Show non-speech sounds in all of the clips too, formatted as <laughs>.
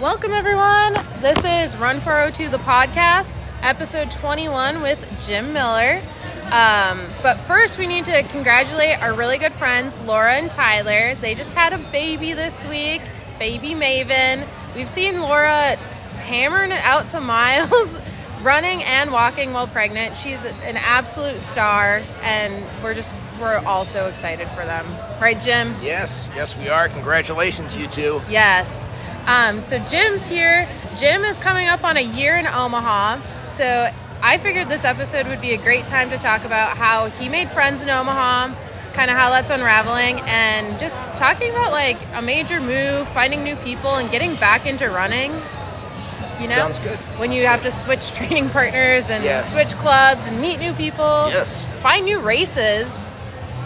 Welcome, everyone. This is Run 402, the podcast, episode 21 with Jim Miller. Um, but first, we need to congratulate our really good friends, Laura and Tyler. They just had a baby this week, baby Maven. We've seen Laura hammering out some <laughs> miles, running and walking while pregnant. She's an absolute star, and we're just, we're all so excited for them. Right, Jim? Yes, yes, we are. Congratulations, you two. Yes. Um, so Jim's here. Jim is coming up on a year in Omaha. So I figured this episode would be a great time to talk about how he made friends in Omaha, kind of how that's unraveling, and just talking about like a major move, finding new people, and getting back into running. You know, Sounds good. When Sounds you have good. to switch <laughs> training partners and Yes. switch clubs and meet new people, Yes. find new races.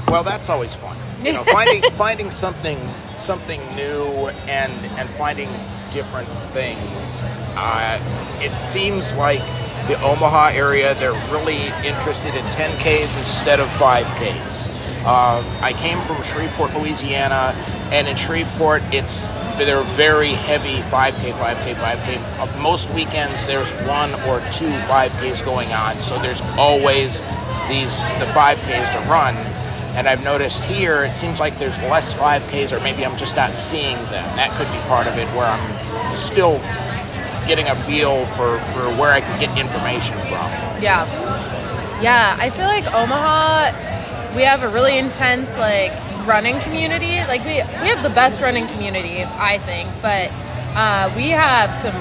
Well, that's always fun. You know, finding <laughs> finding something something new and and finding different things. Uh, it seems like the Omaha area they're really interested in 10ks instead of 5ks. Uh, I came from Shreveport, Louisiana, and in Shreveport it's they're very heavy 5k, 5k, 5k. Uh, most weekends there's one or two 5ks going on, so there's always these the 5ks to run. And I've noticed here, it seems like there's less 5Ks, or maybe I'm just not seeing them. That could be part of it, where I'm still getting a feel for, for where I can get information from. Yeah. Yeah, I feel like Omaha, we have a really intense like running community. Like we we have the best running community, I think, but uh, we have some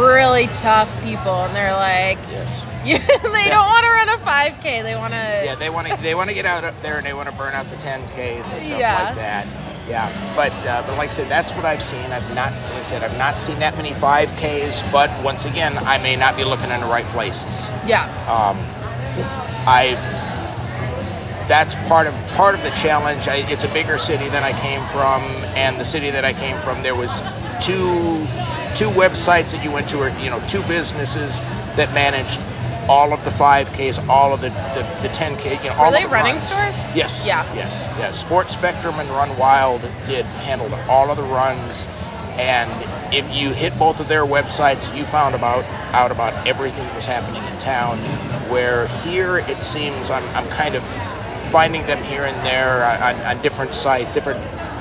really tough people, and they're like, Yes. <laughs> they don't want to run a 5K. They want to. Yeah, they want to they want to get out up there and they want to burn out the 10Ks and stuff Yeah. like that. Yeah, but uh, but like I said, that's what I've seen. I've not, like I said, I've not seen that many 5Ks. But once again, I may not be looking in the right places. Yeah. Um, I've that's part of part of the challenge. I, it's a bigger city than I came from, and the city that I came from, there was two two websites that you went to, or you know, two businesses that managed all of the 5Ks, all of the the, the 10K. You know, all Were they the running runs. stores? Yes. Yeah. Yes. Yes. Sports Spectrum and Run Wild did handled all of the runs, and if you hit both of their websites, you found about out about everything that was happening in town. Where here it seems I'm, I'm kind of finding them here and there uh, on, on different sites, different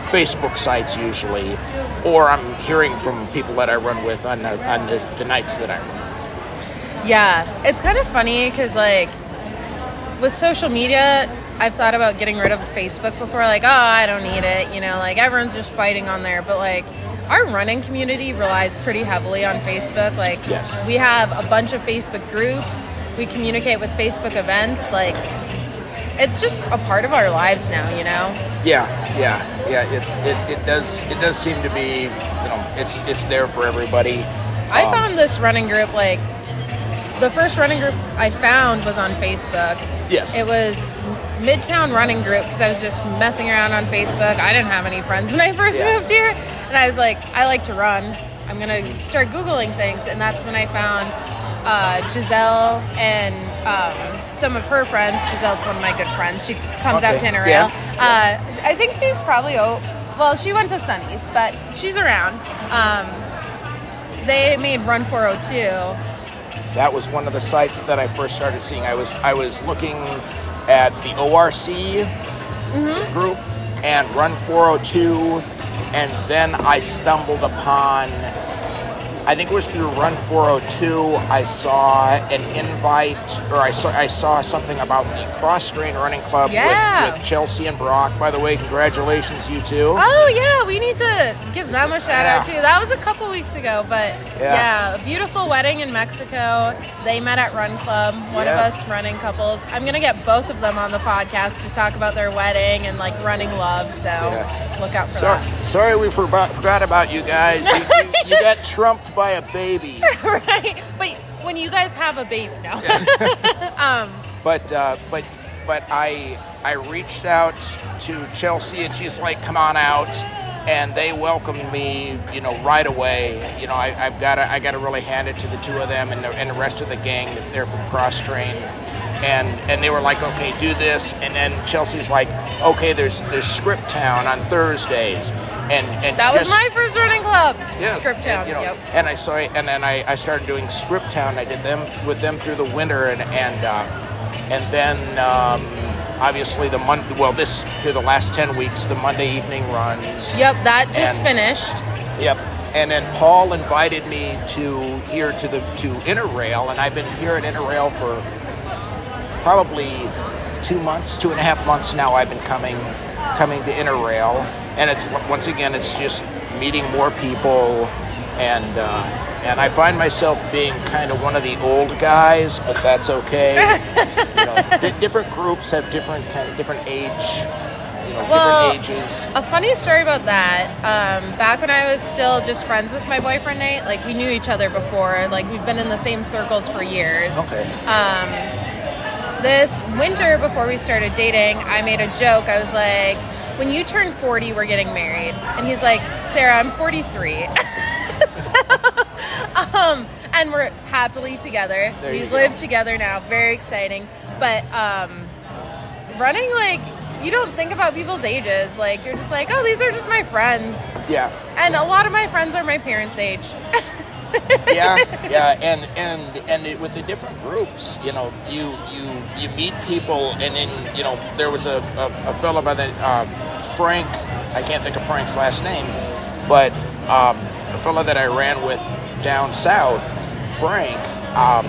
Facebook sites usually, or I'm hearing from people that I run with on the, on the, the nights that I run. Yeah, it's kind of funny because like with social media, I've thought about getting rid of Facebook before. Like, oh, I don't need it. You know, like everyone's just fighting on there. But like, our running community relies pretty heavily on Facebook. Like, Yes. we have a bunch of Facebook groups. We communicate with Facebook events. Like, it's just a part of our lives now. You know. Yeah, yeah, yeah. It's it, it does it does seem to be you know it's it's there for everybody. I Um, found this running group like the first running group I found was on Facebook. Yes. It was Midtown Running Group because I was just messing around on Facebook. I didn't have any friends when I first Yeah. moved here, and I was like, I like to run. I'm gonna start googling things, and that's when I found uh, Giselle and um, some of her friends. Giselle's one of my good friends. She comes out to Interrail. Yeah. Uh, I think she's probably oh, well, she went to Sunny's, but she's around. Um, they made Run 402. That was one of the sites that I first started seeing. I was I was looking at the ORC mm-hmm. group and Run 402, and then I stumbled upon. I think it was through Run 402. I saw an invite, or I saw I saw something about the Cross Train Running Club with- Yeah. with, Chelsea and Brock. By the way, congratulations, you two. Oh yeah, we need to give them a shout out too. That was a couple weeks ago, but Yeah. yeah, a beautiful wedding in Mexico. They met at Run Club, one of us running couples. I'm gonna get both of them on the podcast to talk about their wedding and like running love. So Yeah. look out for Sorry, sorry we forgot, forgot about you guys. You, you, you <laughs> got trumped by a baby. <laughs> right? But when you guys have a baby, no. <laughs> But uh, but but I I reached out to Chelsea and she's like, "Come on out," and they welcomed me, you know, right away. You know, I, I've got to I got to really hand it to the two of them and the, and the rest of the gang. They're from Cross Train. And, and they were like, okay, do this. And then Chelsea's like, okay, there's there's Scriptown on Thursdays. And and That was my first running club. Yes, Scriptown. And, you know, Yep. and I saw it, and then I, I started doing Scriptown. I did them with them through the winter, and and uh, and then um, obviously the month. Well, this here the last ten weeks, the Monday evening runs. Yep, that just And- finished. Yep. And then Paul invited me to here to the to Interrail, and I've been here at Interrail for probably two months, two and a half months now. I've been coming coming to Interrail, and it's once again it's just meeting more people, and uh, and I find myself being kind of one of the old guys, but that's okay. <laughs> you know, different groups have different kind of different age, you know, Well, different ages. A funny story about that. Um, back when I was still just friends with my boyfriend Nate, like we knew each other before. Like we've been in the same circles for years. Okay. This winter, before we started dating, I made a joke. I was like, "When you turn 40, we're getting married." And he's like, "Sarah, I'm 43." <laughs> so, um, and we're happily together. There we you go. live together now. Very exciting. But um, running like you don't think about people's ages. Like you're just like, oh, these are just my friends, Yeah. and a lot of my friends are my parents' age. <laughs> yeah, yeah, and and and it, with the different groups, you know, you you you meet people, and then you know there was a a, a fellow by the uh, Frank. I can't think of Frank's last name, but um, the fellow that I ran with down south, Frank. Um,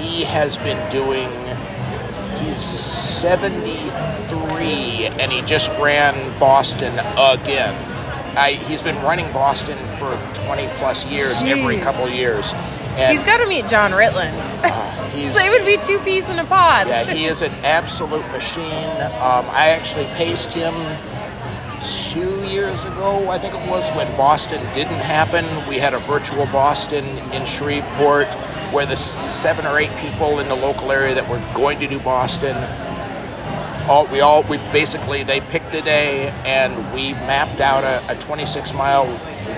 he has been doing. He's seventy three, and he just ran Boston again. I, he's been running Boston for 20 plus years, every Jeez. couple years. And He's got to meet John Ritland. he's, <laughs> they would be two peas in a pod. yeah, he is an absolute machine. Um, I actually paced him two years ago, I think it was, when Boston didn't happen. We had a virtual Boston in Shreveport where the seven or eight people in the local area that were going to do Boston all we all we basically they picked a day and we mapped out a, a 26 mile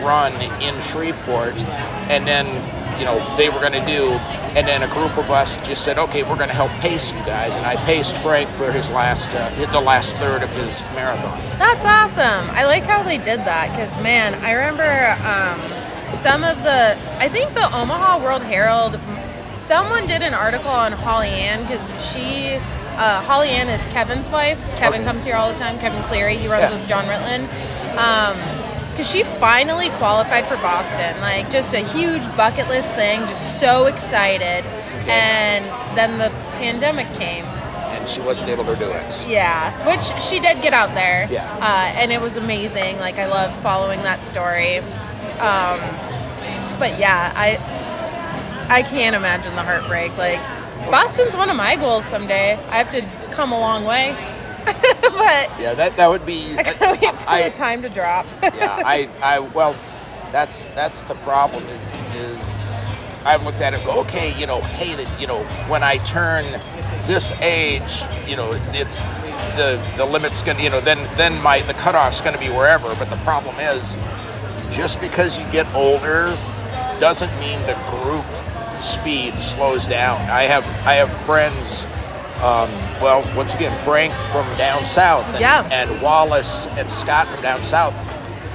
run in Shreveport and then you know they were going to do and then a group of us just said okay we're going to help pace you guys and I paced Frank for his last uh, the last third of his marathon That's awesome. I like how they did that because, man, I remember um, some of the. I think the Omaha World Herald. Someone did an article on Holly Ann because she. Uh, Holly Ann is Kevin's wife. Kevin Okay. comes here all the time. Kevin Cleary. He runs Yeah. with John Ritland. Because she finally qualified for Boston. Like, just a huge bucket list thing. Just so excited. And then the pandemic came. and she wasn't able to do it Yeah, which she did get out there. Yeah. Uh, and it was amazing. Like I loved following that story. Um, but yeah, I I can't imagine the heartbreak. Like Boston's one of my goals someday. I have to come a long way, <laughs> but yeah that that would be I gotta wait for I- the time to drop. <laughs> yeah, I, I, well, that's that's the problem. Is is I've looked at it. go, Okay, you know, hey, that you know, when I turn this age, you know, it's the the limit's gonna, you know, then then my the cutoff's gonna be wherever. But the problem is, just because you get older, doesn't mean the group speed slows down. I have I have friends. Um, well, once again, Frank from down south, and, Yeah. and Wallace and Scott from down south.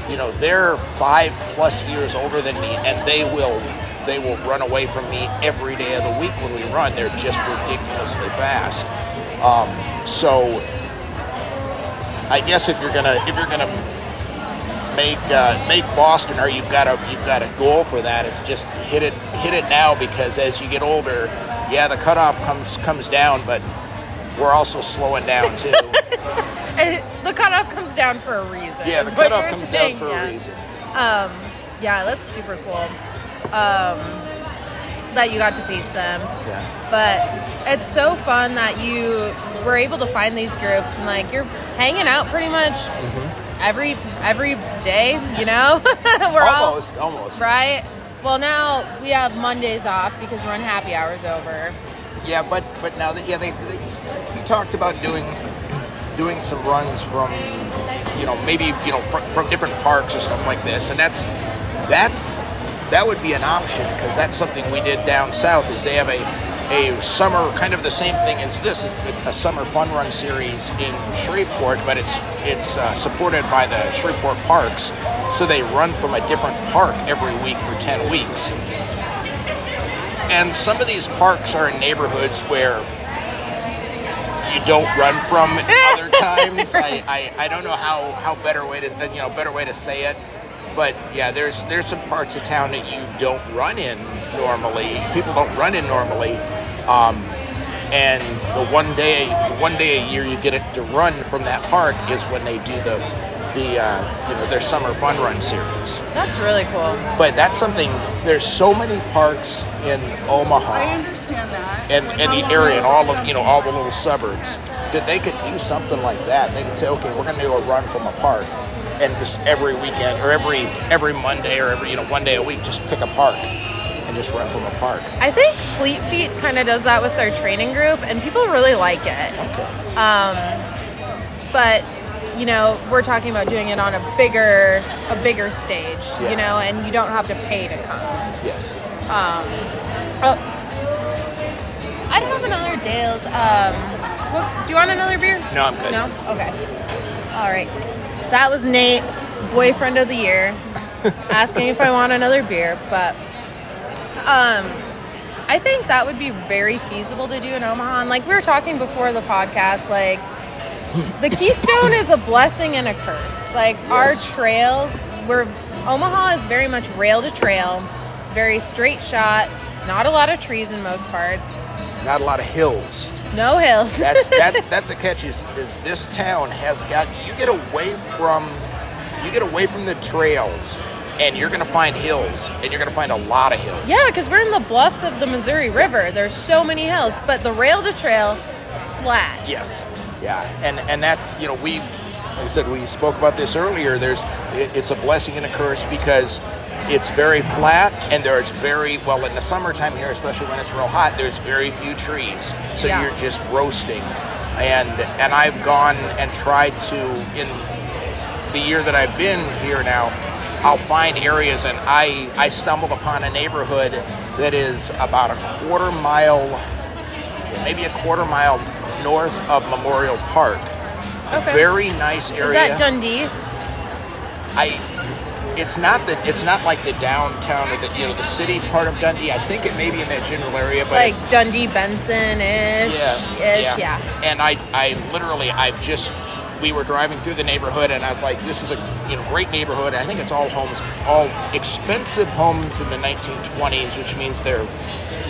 You know, they're five plus years older than me, and they will they will run away from me every day of the week when we run. They're just ridiculously fast. Um, so, I guess if you're gonna if you're gonna make uh, make Boston, or you've got a you've got a goal for that. It's just hit it hit it now because as you get older, yeah, the cutoff comes comes down, but we're also slowing down too. <laughs> The cutoff comes down for a reason. yeah, the cutoff comes saying, down for yeah. a reason. Um, yeah, that's super cool. Um, that you got to pace them. Yeah, but it's so fun that you were able to find these groups and like you're hanging out pretty much Mm-hmm. Every every day you know <laughs> we're almost almost. right. well now we have mondays off because run happy hours over Yeah, but but now that yeah they, they he talked about doing doing some runs from you know maybe you know from, from different parks or stuff like this, and that's that's that would be an option because that's something we did down south. Is they have a a summer kind of the same thing as this, a, summer fun run series in Shreveport, but it's it's uh, supported by the Shreveport Parks, so they run from a different park every week for ten weeks. And some of these parks are in neighborhoods where you don't run from other <laughs> times. I, I, I don't know how, how better way to you know better way to say it, but yeah, there's there's some parts of town that you don't run in normally. People don't run in normally, um, and the one day one day a year you get it to run from that park is when they do the the uh, you know their summer fun run series. That's really cool. But that's something. There's so many parks in Omaha I understand that. and, and the area and all of you know all the little suburbs that they could do something like that. They could say, okay, we're going to do a run from a park, and just every weekend or every every Monday or every you know one day a week, just pick a park and just run from a park. I think Fleet Feet kind of does that with their training group, and people really like it. Okay. Um, but you know, we're talking about doing it on a bigger, a bigger stage. Yeah. You know, and you don't have to pay to come. Yes. Um, Oh, I don't have another Dale's. Um, what, do you want another beer? No, I'm good. No. Okay. All right. That was Nate, boyfriend of the year, <laughs> asking if I want another beer, but um, I think that would be very feasible to do in Omaha. And like we were talking before the podcast, like the Keystone is a blessing and a curse. Like our trails, we're Omaha is very much rail to trail, very straight shot, not a lot of trees in most parts, Not a lot of hills. no hills. That's <laughs> that's that's a catch. Is, is this town has got you get away from you get away from the trails, and you're going to find hills, and you're going to find a lot of hills. yeah, because we're in the bluffs of the Missouri River. There's so many hills, but the rail to trail, flat. Yes. Yeah. And and that's you know we like I said we spoke about this earlier. There's it, it's a blessing and a curse because it's very flat and there's very well in the summertime here, especially when it's real hot. There's very few trees, so Yeah. you're just roasting. And and I've gone and tried to in the year that I've been here now. I'll find areas, and I I stumbled upon a neighborhood that is about a quarter mile maybe a quarter mile north of Memorial Park. Okay. Very nice area. Is that Dundee? I it's not that it's not like the downtown or the you know the city part of Dundee. I think it may be in that general area, but Like Dundee Benson ish? yeah, Ish, yeah. And I I literally I've just we were driving through the neighborhood and I was like, this is a you know great neighborhood. I think it's all homes, all expensive homes in the 1920s, which means they're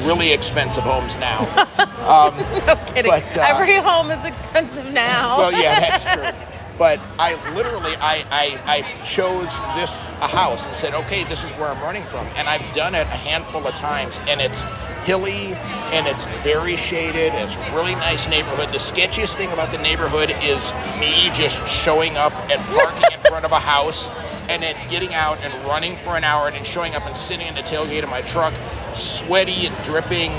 really expensive homes now. <laughs> No kidding. But, uh, Every home is expensive now. well, yeah, that's <laughs> true. But I literally, I, I, I chose this a house and said, okay, this is where I'm running from, and I've done it a handful of times, and it's hilly and it's very shaded. It's a really nice neighborhood. The sketchiest thing about the neighborhood is me just showing up and parking in front of a house, and then getting out and running for an hour, and then showing up and sitting in the tailgate of my truck, sweaty and dripping,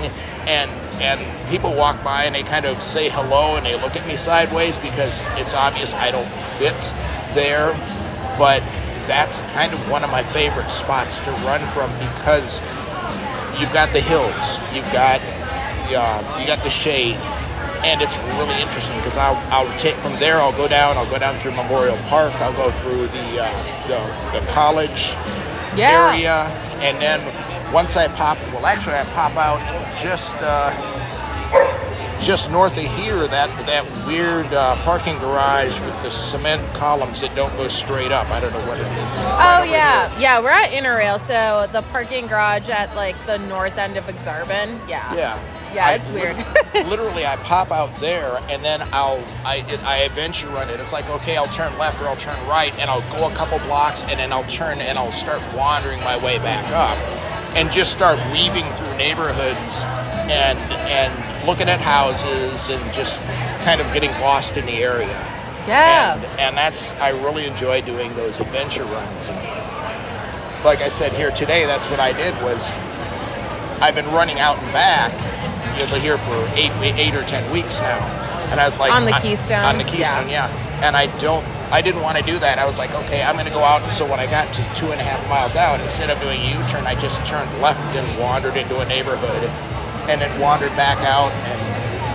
and and people walk by and they kind of say hello and they look at me sideways because it's obvious I don't fit there. But that's kind of one of my favorite spots to run from because you've got the hills, you've got uh, you got the shade, and it's really interesting because I'll, I'll take from there. I'll go down. I'll go down through Memorial Park. I'll go through the uh, the, the college Yeah. area, and then once I pop, well, actually, I pop out just uh, just north of here. That that weird uh, parking garage with the cement columns that don't go straight up. I don't know what it is. Right Oh yeah, here. yeah. We're at Interrail, so the parking garage at like the north end of Aksarben. Yeah, Yeah. Yeah. I it's weird. literally, I pop out there, and then I'll I I adventure run it. It's like okay, I'll turn left or I'll turn right, and I'll go a couple blocks, and then I'll turn and I'll start wandering my way back up, and just start weaving through neighborhoods, and and looking at houses, and just kind of getting lost in the area. yeah. And, and that's I really enjoy doing those adventure runs. And like I said here today, that's what I did was I've been running out and back here for eight eight or ten weeks now, and I was like On the I- Keystone? on the Keystone, yeah. And I don't. I didn't want to do that. I was like, okay, I'm going to go out. And so when I got to two and a half miles out, instead of doing a U-turn, I just turned left and wandered into a neighborhood, and then wandered back out and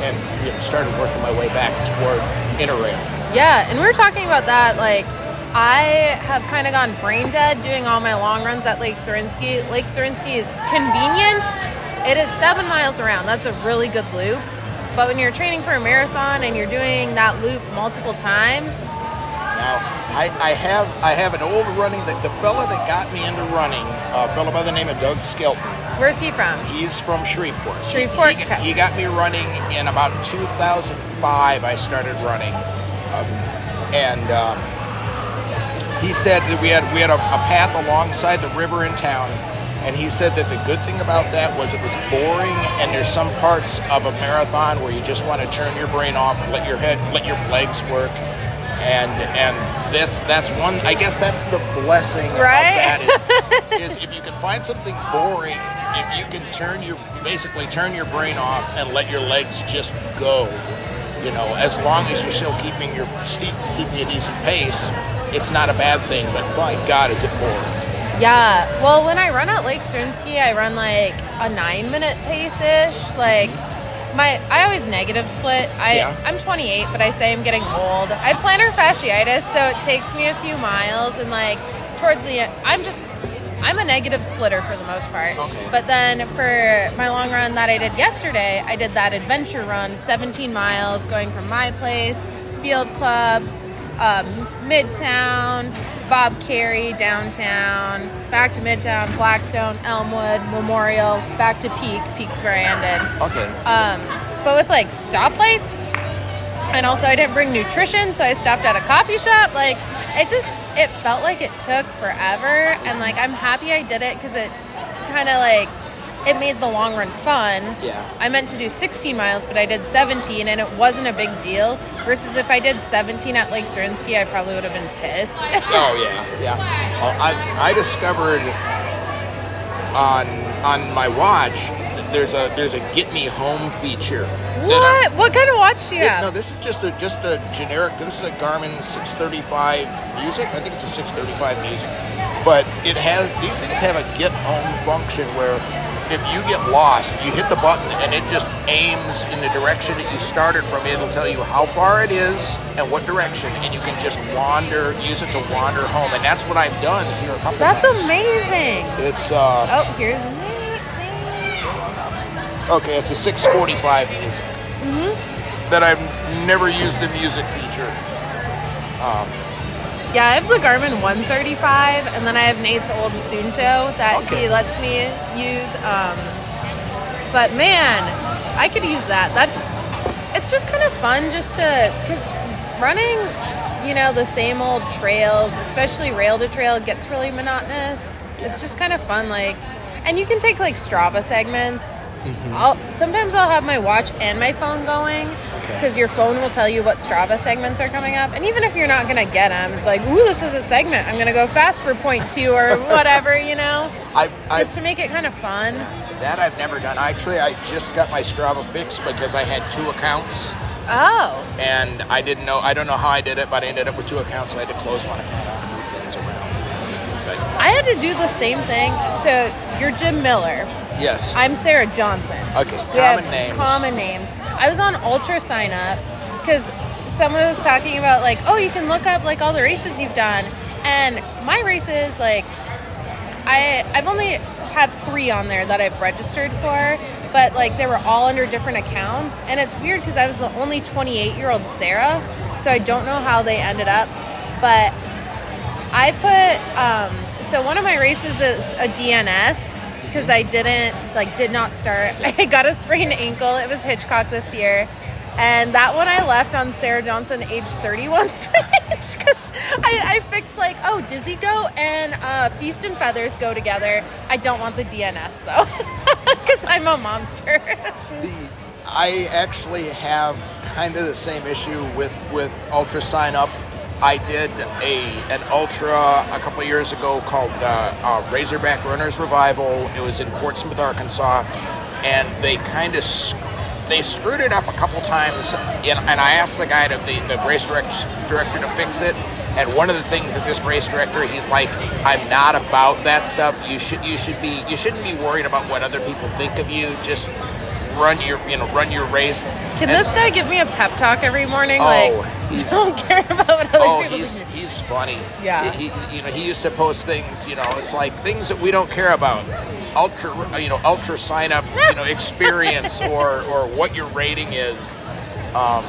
and you know, started working my way back toward Interrail. Yeah, and we were talking about that. Like, I have kind of gone brain dead doing all my long runs at Lake Zorinsky. Lake Zorinsky is convenient. It is seven miles around. That's a really good loop. But when you're training for a marathon and you're doing that loop multiple times, Now, I, I have I have an old running the, the fella that got me into running, a fella by the name of Doug Skelton. where's he from? He's from Shreveport. He- Shreveport, He, okay. he got me running in about 2005. I started running, um, and um, he said that we had we had a, a path alongside the river in town, and he said that the good thing about that was it was boring, and there's some parts of a marathon where you just want to turn your brain off and let your head, let your legs work. And and this that's one I guess that's the blessing Right? of that is, <laughs> is if you can find something boring, if you can turn your basically turn your brain off and let your legs just go, you know, as long as you're still keeping your keeping a decent pace, it's not a bad thing. But my God, is it boring? Yeah. Well, when I run at Lake Zorinsky, I run like a nine minute pace ish. Like my, I always negative split. I, Yeah. I'm 28, but I say I'm getting old. I have plantar fasciitis, so it takes me a few miles, and like towards the end, I'm just. I'm a negative splitter for the most part. Okay. But then for my long run that I did yesterday, I did that adventure run, 17 miles, going from my place, Field Club, um, Midtown, Bob Kerrey, downtown, back to Midtown, Blackstone, Elmwood, Memorial, back to Peak. Peak's where I ended. Okay. Um, but with like stoplights, and also I didn't bring nutrition, so I stopped at a coffee shop. Like it just, it felt like it took forever, and like I'm happy I did it because it kind of like it made the long run fun. Yeah. I meant to do 16 miles, but I did 17, and it wasn't a big deal. Versus if I did 17 at Lake Zorinsky, I probably would have been pissed. <laughs> Oh yeah, yeah. Well, I I discovered on on my watch that there's a there's a get me home feature. what? What kind of watch do you Yeah, have? no, this is just a just a generic. This is a Garmin 635 Music. I think it's a 635 Music, but it has these things have a get home function where if you get lost, you hit the button and it just aims in the direction that you started from. It'll tell you how far it is and what direction, and you can just wander. Use it to wander home, and that's what I've done here a couple That's times. That's amazing. It's uh Oh, here's Nate. okay. It's a 645 Music that I've never used the music feature. Yeah, I have the Garmin 135, and then I have Nate's old Suunto that Okay. he lets me use. Um, but man, I could use that. That it's just kind of fun just to because running, you know, the same old trails, especially rail to trail, gets really monotonous. It's just kind of fun, like, and you can take like Strava segments. I'll sometimes I'll have my watch and my phone going Okay. because your phone will tell you what Strava segments are coming up, and even if you're not gonna get them, it's like, ooh, this is a segment. I'm gonna go fast for point two or <laughs> whatever, you know, I've, I've just to make it kind of fun. That I've never done. Actually, I just got my Strava fixed because I had two accounts Oh, and I didn't know. I don't know how I did it, but I ended up with two accounts. So I had to close one account out and move things around. But I had to do the same thing. So you're Jim Miller. yes. I'm Sarah Johnson. okay. We Common names. Common names. I was on Ultra Sign Up because someone was talking about like, oh, you can look up like all the races you've done, and my races like, I I've only have three on there that I've registered for, but like they were all under different accounts, and it's weird because I was the only 28 year old Sarah, so I don't know how they ended up, but I put um, so one of my races is a DNS because I didn't like did not start. <laughs> I got a sprained ankle. It was Hitchcock this year, and that one I left on Sarah Johnson, age 31 <laughs> finish because I, I fixed like oh Dizzy Go and uh, Feast and Feathers go together. I don't want the DNS though <laughs> because I'm a monster. The, I actually have kind of the same issue with with Ultra Sign Up. I did a an ultra a couple years ago called uh, uh, Razorback Runners Revival. It was in Fort Smith, Arkansas, and they kind of they screwed it up a couple times. And, and I asked the guy, to, the the race direct, director, to fix it. And one of the things that this race director, he's like, I'm not about that stuff. You should you should be you shouldn't be worried about what other people think of you. Just run your you know run your race. Can And this guy give me a pep talk every morning? Oh, like, he's- <laughs> don't care about what other Oh, people he's he's funny. Yeah. He, he- you know, he used to post things. You know, it's like things that we don't care about. Ultra, you know, ultra sign up, you know, <laughs> experience or or what your rating is. Um,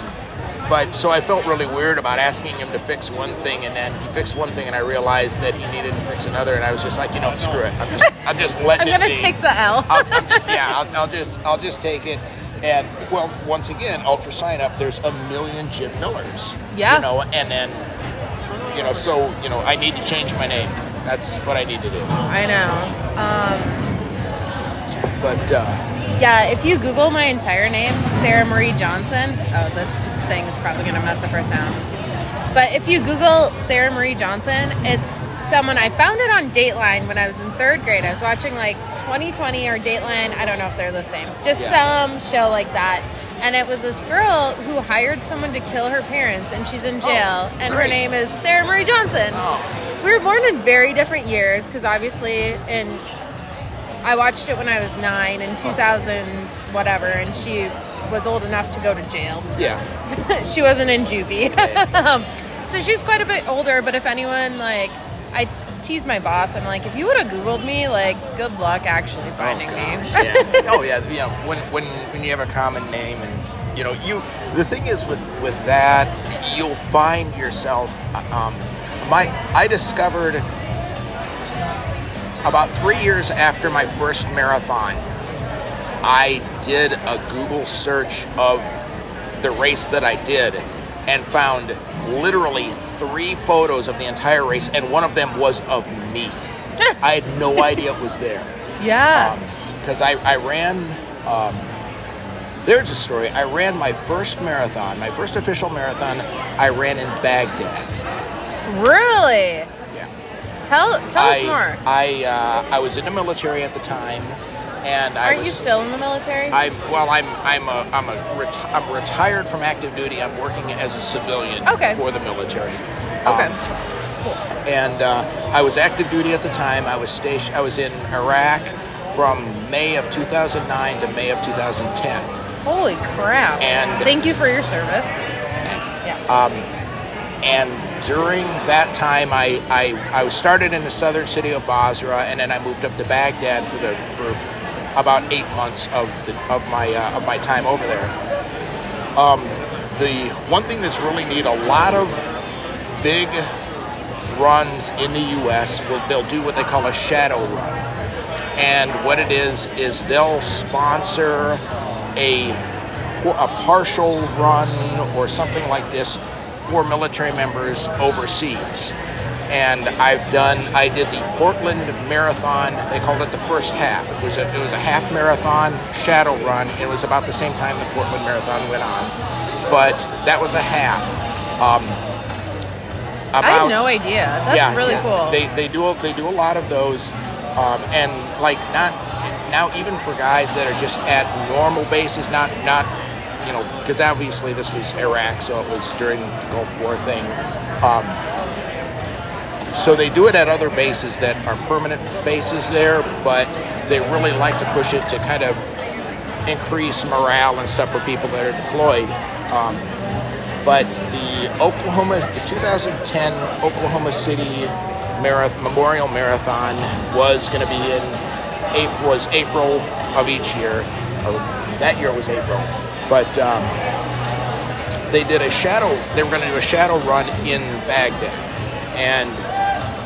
but so I felt really weird about asking him to fix one thing, and then he fixed one thing, and I realized that he needed to fix another, and I was just like, you know, screw it. I'm just I'm just letting I'm gonna take the L. I'll, I'm just, yeah, I'll, I'll just I'll just take it. And well, once again, ultra sign up. There's a million Jim Millers. Yeah. You know, and then you know, so you know, I need to change my name. That's what I need to do. I know. Um, But uh, yeah, if you Google my entire name, Sarah Marie Johnson. Oh, this thing's probably gonna mess up her sound. But if you Google Sarah Marie Johnson, it's someone I found it on Dateline when I was in third grade. I was watching like 2020 or Dateline. I don't know if they're the same. Just Yeah. some show like that. And it was this girl who hired someone to kill her parents, and she's in jail. Oh, and her name is Sarah Marie Johnson. Oh. We were born in very different years because obviously in I watched it when I was nine in 2000 whatever, and she was old enough to go to jail. yeah, <laughs> she wasn't in juvie. um, so she's quite a bit older. But if anyone like, I tease my boss. I'm like, if you would have Googled me, like, good luck actually finding oh, me. <laughs> yeah. oh yeah, you know, when when when you have a common name and you know you. The thing is with with that, you'll find yourself. Um, my I discovered about three years after my first marathon, I did a Google search of the race that I did and found literally three photos of the entire race, and one of them was of me. <laughs> I had no idea it was there yeah. because I, I ran. Um, there's a story. I ran my first marathon, my first official marathon. I ran in Baghdad. really? Yeah. Tell tell us more. I uh, I was in the military at the time, and I Aren't was. you still in the military? I well, I'm I'm a I'm a reti- I'm retired from active duty. I'm working as a civilian Okay. for the military. okay. Um, and uh, I was active duty at the time. I was stationed. I was in Iraq from May of 2009 to May of 2010. Holy crap! And- thank you for your service. Thanks. Yeah. Um, And during that time, I, I I was started in the southern city of Basra, and then I moved up to Baghdad for the for about eight months of the of my uh, of my time over there. Um, the one thing that's really neat, a lot of big runs in the U.S. will they'll do what they call a shadow run, and what it is is they'll sponsor a a partial run or something like this for military members overseas. And I've done. I did the Portland Marathon. They called it the first half. It was a it was a half marathon shadow run. It was about the same time the Portland Marathon went on, but that was a half. Um, I had about- no idea. That's really cool. They they do a, they do a lot of those, um, and like not now even for guys that are just at normal bases, not not you know because obviously this was Iraq, so it was during the Gulf War thing. Um, so they do it at other bases that are permanent bases there, but they really like to push it to kind of increase morale and stuff for people that are deployed. Um, but the Oklahoma, the 2010 Oklahoma City Marathon, Memorial Marathon was going to be in April, was April of each year, or that year was April. But um, they did a shadow. They were going to do a shadow run in Baghdad, and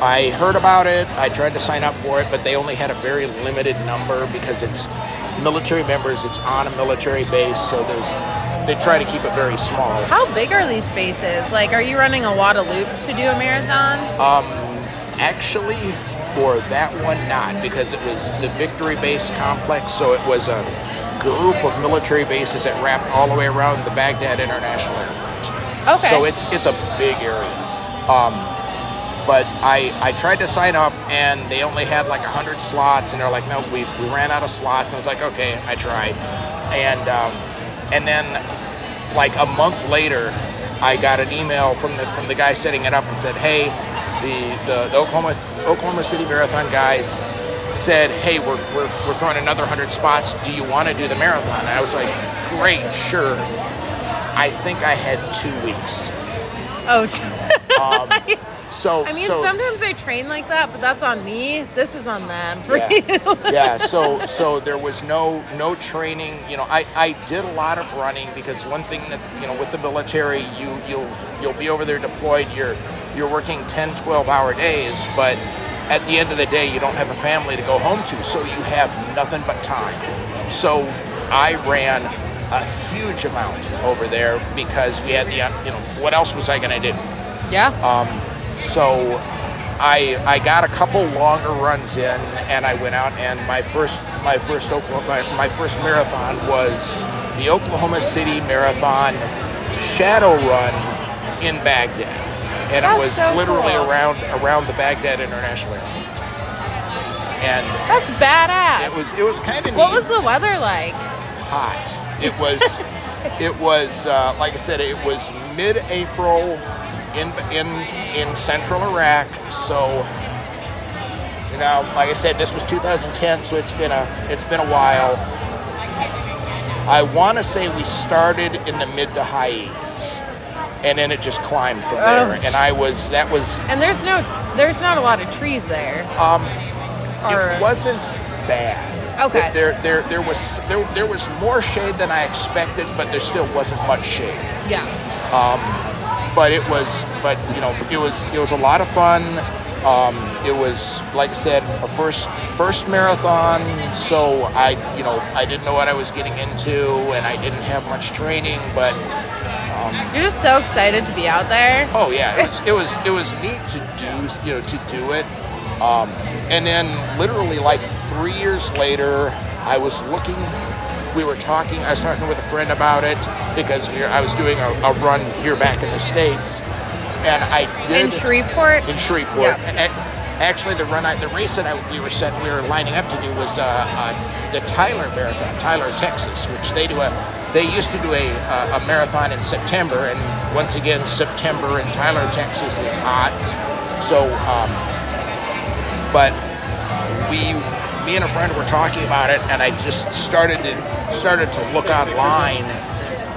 I heard about it. I tried to sign up for it, but they only had a very limited number because it's military members. It's on a military base, so there's they try to keep it very small. How big are these bases? Like, are you running a lot of loops to do a marathon? Actually, for that one, not because it was the Victory Base complex, so it was a group of military bases that wrapped all the way around the Baghdad International Airport. Okay. So it's it's a big area. Um, but I I tried to sign up and they only had like hundred slots, and they're like, no, we, we ran out of slots. And I was like, okay, I tried, and um, and then like a month later, I got an email from the from the guy setting it up and said, "Hey, the the, the Oklahoma Oklahoma City Marathon guys said, "Hey, we're, we're, we're throwing another hundred spots. Do you want to do the marathon?" And I was like, "Great, sure." I think I had two weeks. Oh, <laughs> Um, so I mean, so, sometimes I train like that, but that's on me. This is on them for yeah. you. yeah <laughs> so so there was no no training you know I, I did a lot of running because one thing that you know with the military you you'll you'll be over there deployed you're you're working 10 12 hour days but at the end of the day you don't have a family to go home to so you have nothing but time so i ran a huge amount over there because we had the uh, you know what else was i going to do yeah. So I I got a couple longer runs in, and I went out and my first my first Oklahoma my, my first marathon was the Oklahoma City Marathon Shadow Run in Baghdad, and That's it was so literally cool. around around the Baghdad International Airport. And That's badass. it was it was kind of What was the weather like? hot. It was, <laughs> it was uh, like I said, it was mid-April in in in central Iraq. So, you know, like I said, this was 2010, so it's been a it's been a while. I want to say we started in the mid to high 80s, and then it just climbed from Oh, there. and I was that was And there's no, there's not a lot of trees there. um, Or it wasn't bad. Okay. There, there, there was there, there was more shade than I expected, but there still wasn't much shade. yeah. But it was, but you know, it was it was a lot of fun. Um, it was like I said, a first first marathon, so I you know I didn't know what I was getting into, and I didn't have much training, but You're just so excited to be out there. Oh yeah, it was <laughs> it was it was neat to do you know to do it, um, and then literally like three years later, I was looking. We were talking. I was talking with a friend about it because we were, I was doing a, a run here back in the states, and I did In Shreveport. in Shreveport. A- Actually, the run, I, the race that I, we were set, we were lining up to do was uh, uh, the Tyler Marathon, Tyler, Texas, which they do a. They used to do a, uh, a marathon in September, and once again, September in Tyler, Texas is hot. So, um, but we, me and a friend were talking about it, and I just started to started to look online,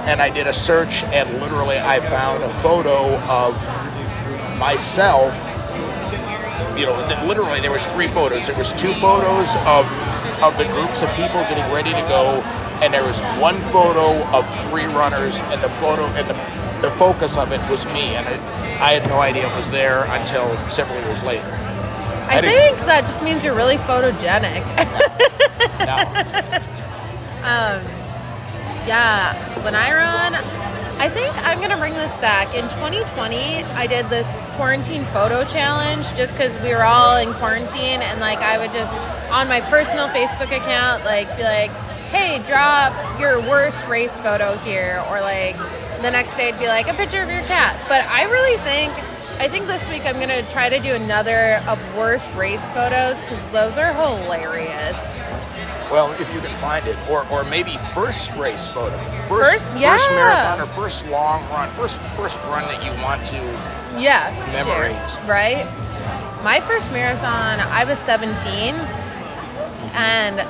and I did a search, and literally I found a photo of myself you know, literally there was three photos. There was two photos of of the groups of people getting ready to go, and there was one photo of three runners, and the photo and the, the focus of it was me, and it, I had no idea it was there until several years later. I didn't- think that just means you're really photogenic. <laughs> Now, yeah, when I run, I think I'm gonna bring this back. In 2020, I did this quarantine photo challenge just because we were all in quarantine, and like I would just on my personal Facebook account, like be like, "Hey, drop your worst race photo here," or like the next day, it'd be like a picture of your cat. But I really think. I think this week I'm gonna try to do another of worst race photos because those are hilarious. Well, if you can find it, or or maybe first race photo, first First- yeah. first marathon or first long run, first first run that you want to. Yeah, Commemorate. sure, right? My first marathon, I was 17, and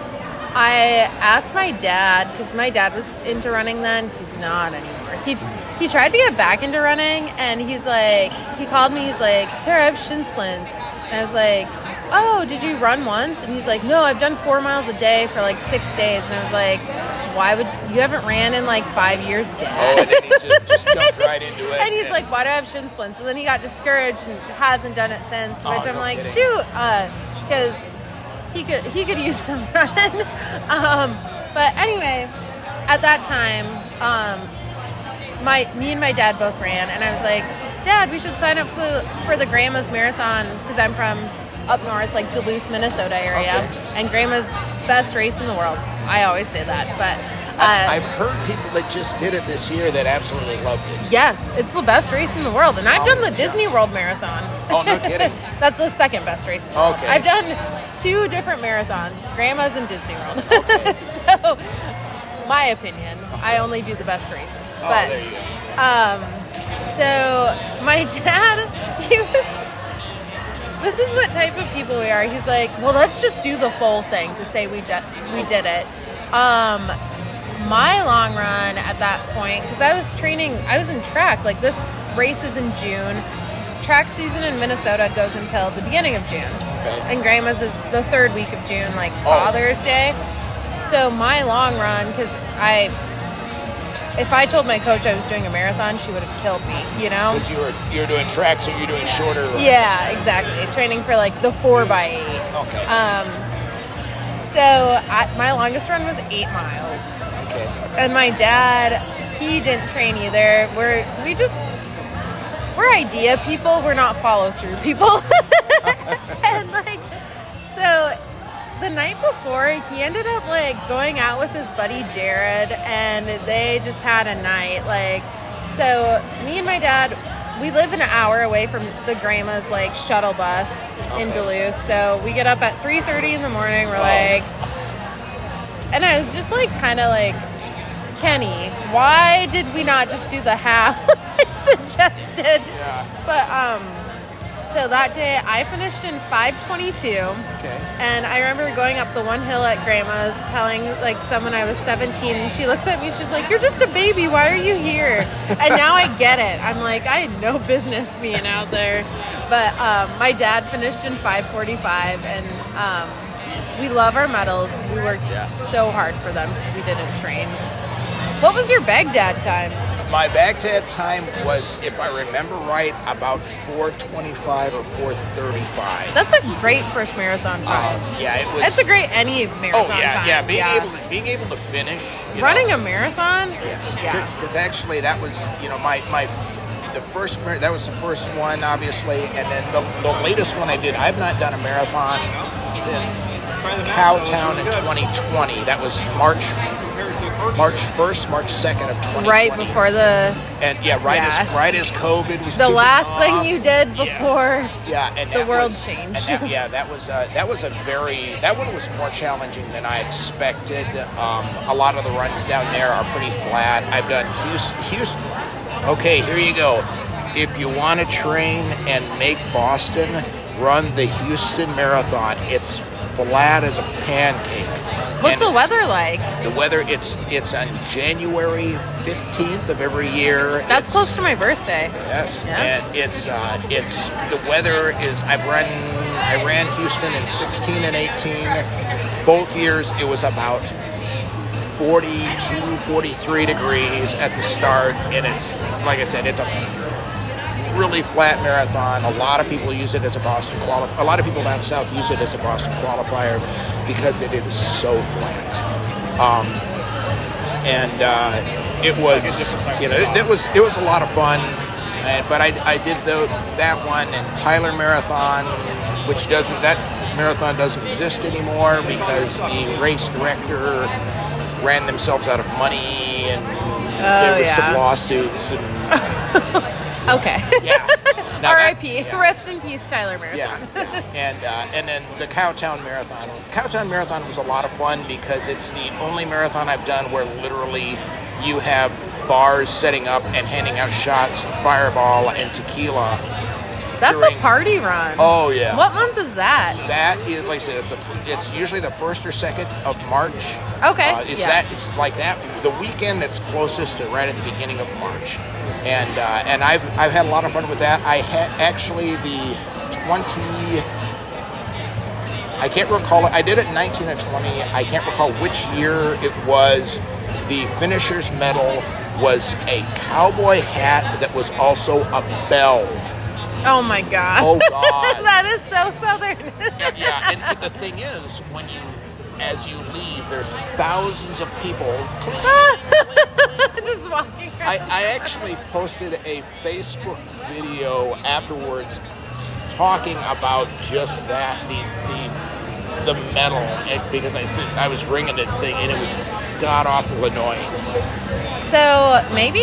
I asked my dad because my dad was into running then. He's not anymore. He he tried to get back into running, and he's like, he called me. He's like, Sarah, I have shin splints, and I was like. Oh, did you run once? And he's like, No, I've done four miles a day for like six days. And I was like, Why would you haven't ran in like five years, Oh, Dad? and then he just, just <laughs> jumped right into it. And he's like, "Why do I have shin splints?" And then he got discouraged and hasn't done it since. Oh, Which I'm no like, kidding. shoot, because he could he could use some <laughs> run. um, but anyway, at that time, um, my me and my dad both ran, and I was like, "Dad, we should sign up for for the Grandma's Marathon because I'm from up north, like Duluth, Minnesota area, Okay. and Grandma's best race in the world. I always say that, but." Uh, I, I've heard people that just did it this year that absolutely loved it. Yes, it's the best race in the world, and I've Oh, done the yeah. Disney World Marathon. Oh, no kidding. <laughs> That's the second best race. In the world. I've done two different marathons, Grandma's and Disney World. <laughs> so, my opinion, I only do the best races. Oh, but there you go. um, so my <laughs> dad, he was just. This is what type of people we are. He's like, well, let's just do the full thing to say we did we did it. Um, my long run at that point, because I was training, I was in track. Like this race is in June. Track season in Minnesota goes until the beginning of June, Okay. and Grandma's is the third week of June, like Oh. Father's Day. So my long run, because I, if I told my coach I was doing a marathon, she would have killed me. You know. Because you were you're doing track, so you're doing shorter. runs. Yeah, exactly. Training for like the four by eight. Okay. Um, so I, my longest run was eight miles, okay. and my dad, he didn't train either. We're we just we're idea people. We're not follow through people. <laughs> and like, so the night before, he ended up like going out with his buddy Jared, and they just had a night. Like, so me and my dad, we live an hour away from the grandma's like shuttle bus in Duluth. So we get up at three thirty in the morning. We're Oh. like, and I was just like, kind of like. Kenny, why did we not just do the half <laughs> I suggested? Yeah. But um, so that day I finished in 522, Okay. and I remember going up the one hill at Grandma's, telling like someone I was 17, and she looks at me, she's like, "You're just a baby. Why are you here?" and now I get it. I'm like, I had no <laughs> business being out there. But um, my dad finished in 545, and um, we love our medals. We worked Yeah. so hard for them because we didn't train. What was your Baghdad time? My Baghdad time was, if I remember right, about 425 or 435. That's a great first marathon time. Uh, yeah, it was. That's a great any marathon Oh yeah, time. yeah. Being able to being able to finish. you running know, a marathon. Yes. Yeah. Because actually, that was you know my my the first mar- that was the first one obviously, and then the, the latest one I did. I've not done a marathon since Cowtown in 2020. That was March March 1st, March 2nd of 2020. Right before the And yeah, right Yeah. as right as COVID was the last off. thing you did before. Yeah, and the world was- changed. And that, <laughs> yeah, that was uh, that was a very that one was more challenging than I expected. Um, a lot of the runs down there are pretty flat. I've done Houston. Houston. Okay, here you go. If you want to train and make Boston, run the Houston Marathon. It's flat as a pancake. What's And the weather like? the weather? It's it's on January fifteenth of every year. That's It's- close to my birthday. Yes, Yeah. and it's uh, it's the weather is. I've run I ran Houston in 16 and 18. Both years it was about 42, 43 degrees at the start, and it's like I said, it's a really flat marathon. A lot of people use it as a Boston qualifier. A lot of people down south use it as a Boston qualifier because it is so flat. Um, and uh, it was, you know, it, it was it was a lot of fun. And, but I, I did the, that one and Tyler Marathon, which doesn't that marathon doesn't exist anymore because the race director ran themselves out of money and there was some Oh, lawsuits and <laughs> Okay. yeah. <laughs> R.I.P. yeah. Rest in peace, Tyler Marathon. Yeah, and uh, and then the Cowtown Marathon. Cowtown Marathon was a lot of fun because it's the only marathon I've done where literally you have bars setting up and handing out shots of Fireball and tequila. That's During- a party run. Oh yeah. What month is that? That is, like I said, it's, the, it's usually the first or second of March. Okay, Uh, it's yeah. that. It's like that. The weekend that's closest to right at the beginning of March, and uh, and I've I've had a lot of fun with that. I had actually the twenty. I can't recall it. I did it in 19 and 20. I can't recall which year it was. The finisher's medal was a cowboy hat that was also a bell. Oh my god. Oh, <laughs> God. that is so southern. yeah, and but the thing is, when you, as you leave, there's thousands of people. <laughs> Just walking around. I, I actually posted a Facebook video afterwards talking about just that the the, the metal and because I said I was ringing the thing and it was god awful annoying. So maybe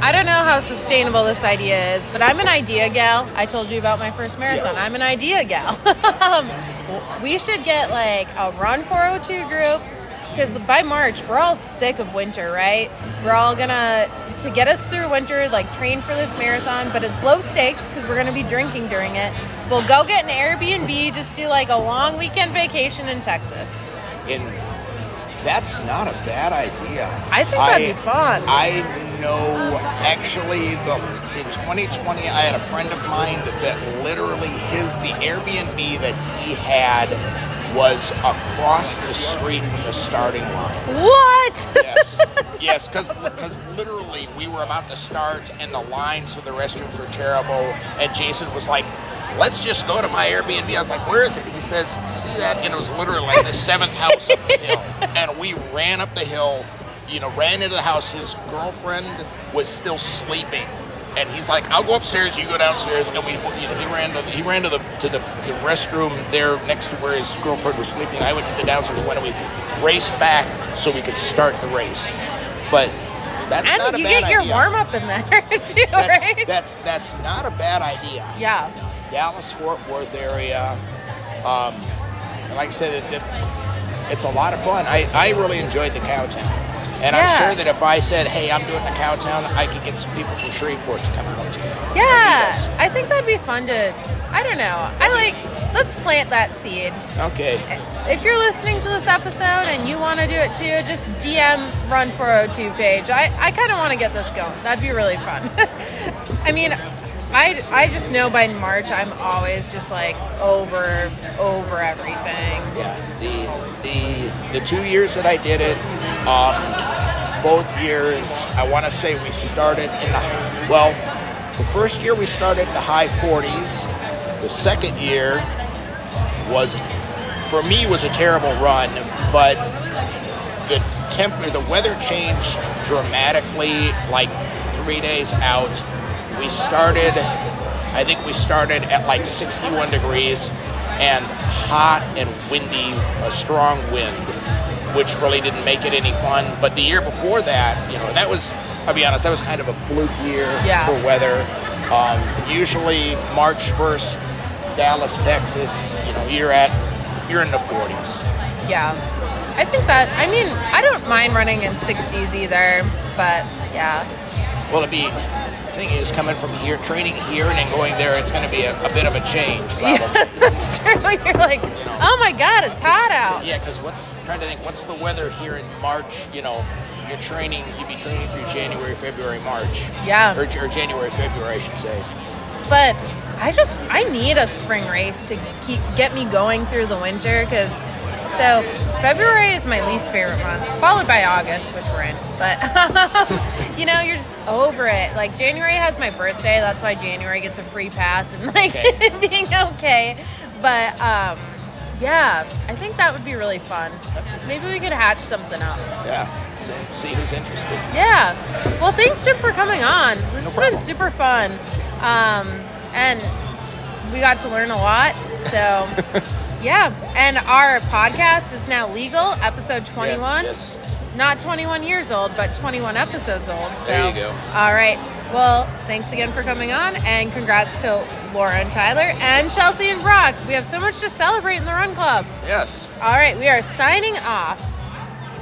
I don't know how sustainable this idea is, but I'm an idea gal. I told you about my first marathon. Yes. I'm an idea gal. <laughs> Um, we should get like a Run 402 group because by March we're all sick of winter, right? We're all gonna to get us through winter, like train for this marathon, but it's low stakes because we're to be drinking during it. We'll go get an Airbnb, just do like a long weekend vacation in Texas. In that's not a bad idea. I think that'd be fun. I know actually the in 2020 I had a friend of mine that literally his the Airbnb that he had was across the street from the starting line. What? Yes, <laughs> yes, because literally we were about to start and the lines for the restrooms were terrible, and Jason was like, "Let's just go to my Airbnb." I was like, "Where is it?" He says, "See that?" And it was literally like the seventh house up the hill, <laughs> and we ran up the hill. You know, ran into the house. His girlfriend was still sleeping and he's like, "I'll go upstairs, you go downstairs." And we, you know, he ran to he ran to the to the, the restroom there next to where his girlfriend was sleeping. I went to the downstairs when we raced back so we could start the race. But that's and not a you get your idea. warm up in there <laughs> too, That's, right? that's that's not a bad idea. yeah. Dallas Fort Worth area. Um, and like I said, it, it, it's a lot of fun. I, I really enjoyed the Cowtown. And I'm sure that if I said, hey, I'm doing the Cowtown, I could get some people from Shreveport to come out. Yeah, Yes. I think that'd be fun to. I don't know. I like. Let's plant that seed. Okay. If you're listening to this episode and you want to do it too, just DM Run 402 page. I, I kind of want to get this going. That'd be really fun. <laughs> I mean, I, I just know by March I'm always just like over over everything. Yeah. The the the two years that I did it, um, both years, I want to say we started in the well. The first year we started in the high 40s. The second year was, for me, was a terrible run, but the temp the weather changed dramatically like three days out. We started I think we started at like 61 degrees and hot and windy, a strong wind, which really didn't make it any fun. But the year before that, you know, that was I'll be honest, that was kind of a fluke year Yeah. for weather. Um, usually March 1st, Dallas, Texas, you know, you're at you're in the 40s. Yeah. I think that, I mean, I don't mind running in 60s either, but yeah. Well, it'd be. Thing is, coming from here, training here, and then going there, it's going to be a, a bit of a change, <laughs> probably. Yeah, that's true. <laughs> You're like, oh my god, it's hot out. Yeah, because what's trying to think, what's the weather here in March? You know, you're training, you'd be training through January, February, March, Yeah. or, or January, February, I should say. But I just I need a spring race to keep get me going through the winter because so February is my least favorite month, followed by August, which we're in. But <laughs> you know, you're just over it. Like January has my birthday, that's why January gets a free pass and like Okay. <laughs> being okay. But um yeah, I think that would be really fun. Maybe we could hatch something up. Yeah, see, see who's interested. Yeah. Well, thanks, Jim, for coming on. This No has problem. been super fun. Um, and we got to learn a lot. So, <laughs> yeah. And our podcast is now legal, episode 21. Yeah, yes. Not 21 years old, but 21 episodes old. So, There you go. All right. Well, thanks again for coming on, and congrats to Laura and Tyler and Chelsea and Brock. We have so much to celebrate in the Run Club. Yes. All right, we are signing off.